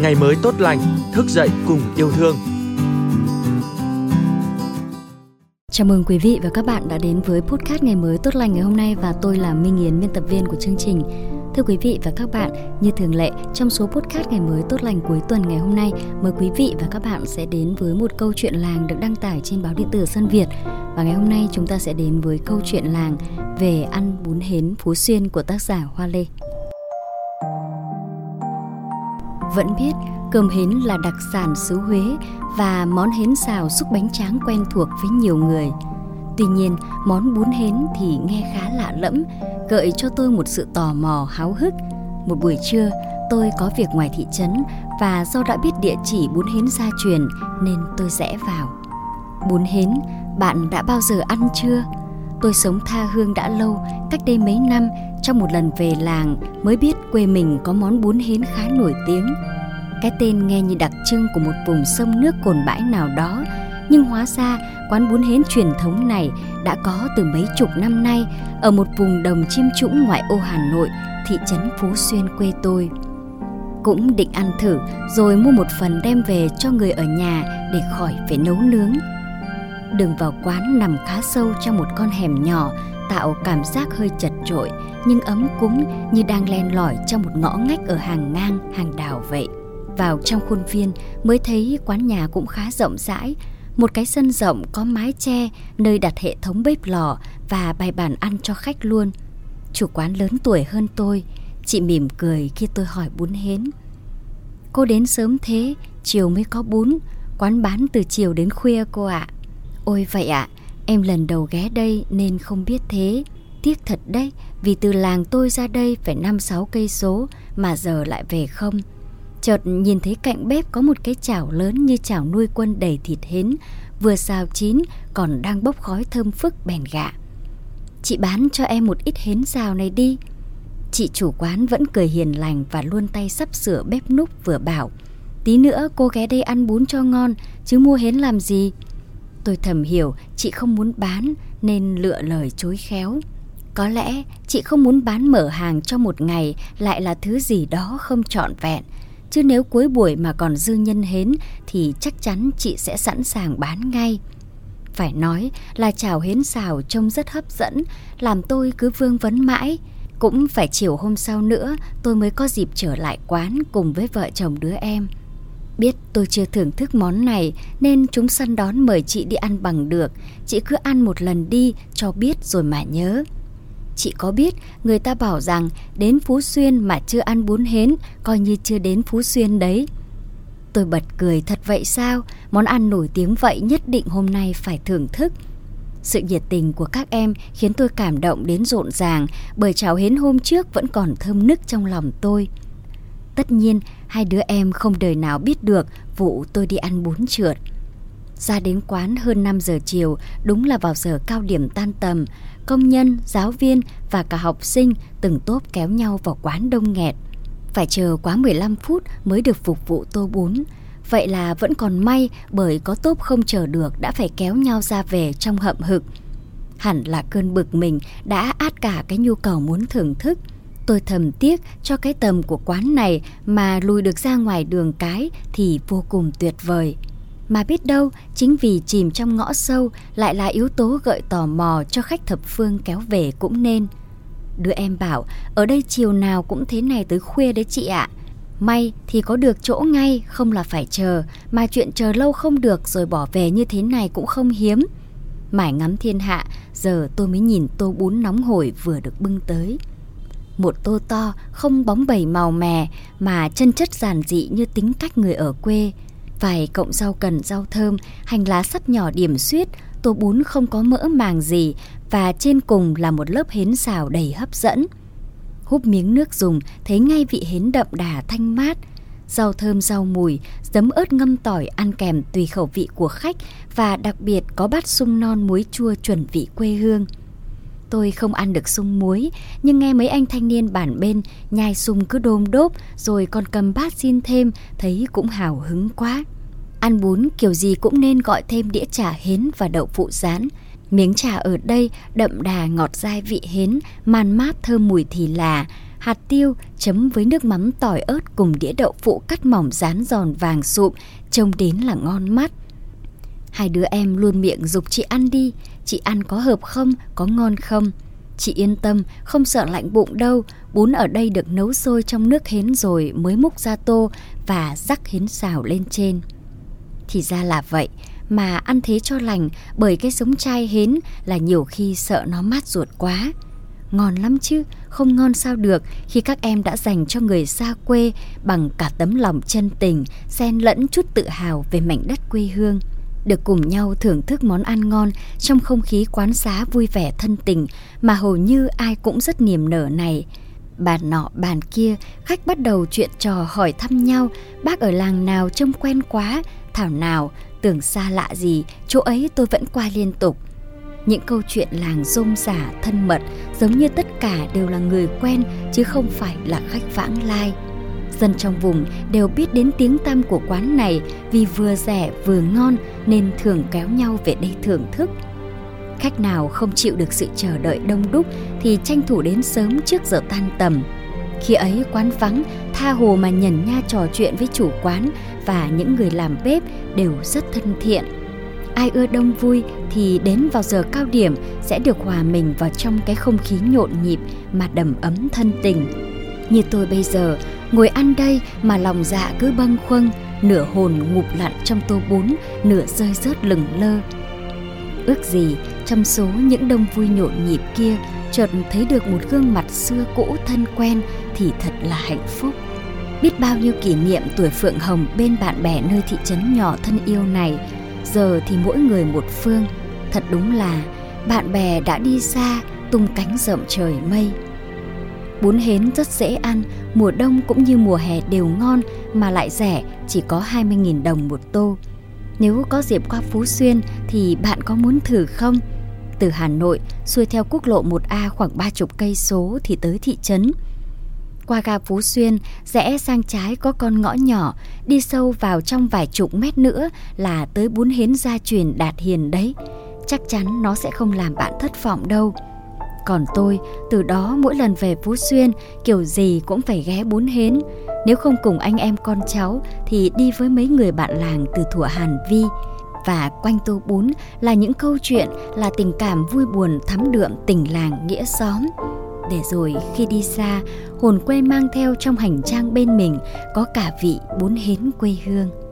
ngày mới tốt lành, thức dậy cùng yêu thương. Chào mừng quý vị và các bạn đã đến với podcast ngày mới tốt lành ngày hôm nay và tôi là Minh Yến, biên tập viên của chương trình. Thưa quý vị và các bạn, như thường lệ, trong số podcast ngày mới tốt lành cuối tuần ngày hôm nay, mời quý vị và các bạn sẽ đến với một câu chuyện làng được đăng tải trên báo điện tử Sân Việt. Và ngày hôm nay chúng ta sẽ đến với câu chuyện làng về ăn bún hến Phú Xuyên của tác giả Hoa Lê. Vẫn biết cơm hến là đặc sản xứ Huế và món hến xào xúc bánh tráng quen thuộc với nhiều người. Tuy nhiên, món bún hến thì nghe khá lạ lẫm, gợi cho tôi một sự tò mò háo hức. Một buổi trưa, tôi có việc ngoài thị trấn và do đã biết địa chỉ bún hến gia truyền nên tôi rẽ vào. Bún hến, bạn đã bao giờ ăn chưa? Tôi sống tha hương đã lâu, cách đây mấy năm, trong một lần về làng mới biết quê mình có món bún hến khá nổi tiếng. Cái tên nghe như đặc trưng của một vùng sông nước cồn bãi nào đó, nhưng hóa ra quán bún hến truyền thống này đã có từ mấy chục năm nay ở một vùng đồng chiêm trũng ngoại ô Hà Nội, thị trấn Phú Xuyên quê tôi. Cũng định ăn thử rồi mua một phần đem về cho người ở nhà để khỏi phải nấu nướng. Đường vào quán nằm khá sâu trong một con hẻm nhỏ tạo cảm giác hơi chật trội nhưng ấm cúng như đang len lỏi trong một ngõ ngách ở hàng ngang hàng đào vậy. Vào trong khuôn viên mới thấy quán nhà cũng khá rộng rãi, một cái sân rộng có mái che nơi đặt hệ thống bếp lò và bày bàn ăn cho khách luôn. Chủ quán lớn tuổi hơn tôi, chị mỉm cười khi tôi hỏi bún hến. Cô đến sớm thế, chiều mới có bún, quán bán từ chiều đến khuya cô ạ. À. Ôi vậy ạ, à, em lần đầu ghé đây nên không biết thế. Tiếc thật đấy, vì từ làng tôi ra đây phải năm sáu cây số mà giờ lại về không. Chợt nhìn thấy cạnh bếp có một cái chảo lớn như chảo nuôi quân đầy thịt hến, vừa xào chín còn đang bốc khói thơm phức bèn gạ. Chị bán cho em một ít hến xào này đi. Chị chủ quán vẫn cười hiền lành và luôn tay sắp sửa bếp núc vừa bảo. Tí nữa cô ghé đây ăn bún cho ngon, chứ mua hến làm gì? Tôi thầm hiểu chị không muốn bán nên lựa lời chối khéo. Có lẽ chị không muốn bán mở hàng cho một ngày lại là thứ gì đó không trọn vẹn. Chứ nếu cuối buổi mà còn dư nhân hến thì chắc chắn chị sẽ sẵn sàng bán ngay. Phải nói là chảo hến xào trông rất hấp dẫn, làm tôi cứ vương vấn mãi. Cũng phải chiều hôm sau nữa tôi mới có dịp trở lại quán cùng với vợ chồng đứa em. Biết tôi chưa thưởng thức món này nên chúng săn đón mời chị đi ăn bằng được. Chị cứ ăn một lần đi cho biết rồi mà nhớ. Chị có biết người ta bảo rằng đến Phú Xuyên mà chưa ăn bún hến coi như chưa đến Phú Xuyên đấy. Tôi bật cười thật vậy sao? Món ăn nổi tiếng vậy nhất định hôm nay phải thưởng thức. Sự nhiệt tình của các em khiến tôi cảm động đến rộn ràng bởi cháo hến hôm trước vẫn còn thơm nức trong lòng tôi. Tất nhiên, hai đứa em không đời nào biết được vụ tôi đi ăn bún trượt. Ra đến quán hơn 5 giờ chiều, đúng là vào giờ cao điểm tan tầm, công nhân, giáo viên và cả học sinh từng tốp kéo nhau vào quán đông nghẹt. Phải chờ quá 15 phút mới được phục vụ tô bún. Vậy là vẫn còn may bởi có tốp không chờ được đã phải kéo nhau ra về trong hậm hực. Hẳn là cơn bực mình đã át cả cái nhu cầu muốn thưởng thức. Tôi thầm tiếc cho cái tầm của quán này mà lùi được ra ngoài đường cái thì vô cùng tuyệt vời. Mà biết đâu, chính vì chìm trong ngõ sâu lại là yếu tố gợi tò mò cho khách thập phương kéo về cũng nên. Đứa em bảo, ở đây chiều nào cũng thế này tới khuya đấy chị ạ. May thì có được chỗ ngay, không là phải chờ, mà chuyện chờ lâu không được rồi bỏ về như thế này cũng không hiếm. Mải ngắm thiên hạ, giờ tôi mới nhìn tô bún nóng hổi vừa được bưng tới. Một tô to, không bóng bẩy màu mè, mà chân chất giản dị như tính cách người ở quê, vài cọng rau cần rau thơm, hành lá sắt nhỏ điểm xuyết, tô bún không có mỡ màng gì và trên cùng là một lớp hến xào đầy hấp dẫn. Húp miếng nước dùng thấy ngay vị hến đậm đà thanh mát, rau thơm rau mùi, giấm ớt ngâm tỏi ăn kèm tùy khẩu vị của khách và đặc biệt có bát sung non muối chua chuẩn vị quê hương. Tôi không ăn được sung muối, nhưng nghe mấy anh thanh niên bản bên nhai sung cứ đôm đốp rồi còn cầm bát xin thêm, thấy cũng hào hứng quá. Ăn bún kiểu gì cũng nên gọi thêm đĩa chả hến và đậu phụ rán. Miếng chả ở đây đậm đà ngọt dai vị hến, man mát thơm mùi thì là, hạt tiêu chấm với nước mắm tỏi ớt cùng đĩa đậu phụ cắt mỏng rán giòn vàng sụm, trông đến là ngon mắt. Hai đứa em luôn miệng dục chị ăn đi, chị ăn có hợp không, có ngon không? Chị yên tâm, không sợ lạnh bụng đâu, bún ở đây được nấu sôi trong nước hến rồi mới múc ra tô và rắc hến xào lên trên. Thì ra là vậy, mà ăn thế cho lành bởi cái sống chai hến là nhiều khi sợ nó mát ruột quá. Ngon lắm chứ, không ngon sao được khi các em đã dành cho người xa quê bằng cả tấm lòng chân tình, xen lẫn chút tự hào về mảnh đất quê hương. Được cùng nhau thưởng thức món ăn ngon trong không khí quán xá vui vẻ thân tình mà hầu như ai cũng rất niềm nở này. Bàn nọ bàn kia, khách bắt đầu chuyện trò hỏi thăm nhau, bác ở làng nào trông quen quá, thảo nào, tưởng xa lạ gì, chỗ ấy tôi vẫn qua liên tục. Những câu chuyện làng rôm giả thân mật giống như tất cả đều là người quen chứ không phải là khách vãng lai. Dân trong vùng đều biết đến tiếng tăm của quán này vì vừa rẻ vừa ngon nên thường kéo nhau về đây thưởng thức. Khách nào không chịu được sự chờ đợi đông đúc thì tranh thủ đến sớm trước giờ tan tầm. Khi ấy quán vắng, tha hồ mà nhẩn nha trò chuyện với chủ quán và những người làm bếp đều rất thân thiện. Ai ưa đông vui thì đến vào giờ cao điểm sẽ được hòa mình vào trong cái không khí nhộn nhịp mà đầm ấm thân tình. Như tôi bây giờ, ngồi ăn đây mà lòng dạ cứ bâng khuâng, nửa hồn ngụp lặn trong tô bún, nửa rơi rớt lừng lơ. Ước gì trong số những đông vui nhộn nhịp kia chợt thấy được một gương mặt xưa cũ thân quen thì thật là hạnh phúc. Biết bao nhiêu kỷ niệm tuổi Phượng Hồng bên bạn bè nơi thị trấn nhỏ thân yêu này, giờ thì mỗi người một phương. Thật đúng là bạn bè đã đi xa, tung cánh rộng trời mây. Bún hến rất dễ ăn, mùa đông cũng như mùa hè đều ngon mà lại rẻ, chỉ có 20.000 đồng một tô. Nếu có dịp qua Phú Xuyên thì bạn có muốn thử không? Từ Hà Nội xuôi theo quốc lộ 1A khoảng 30 cây số thì tới thị trấn. Qua ga Phú Xuyên, rẽ sang trái có con ngõ nhỏ, đi sâu vào trong vài chục mét nữa là tới bún hến gia truyền đạt hiền đấy. Chắc chắn nó sẽ không làm bạn thất vọng đâu. Còn tôi, từ đó mỗi lần về Phú Xuyên, kiểu gì cũng phải ghé bún hến. Nếu không cùng anh em con cháu thì đi với mấy người bạn làng từ thủa Hàn Vi. Và quanh tô bún là những câu chuyện, là tình cảm vui buồn thắm đượm tình làng nghĩa xóm. Để rồi khi đi xa, hồn quê mang theo trong hành trang bên mình có cả vị bún hến quê hương.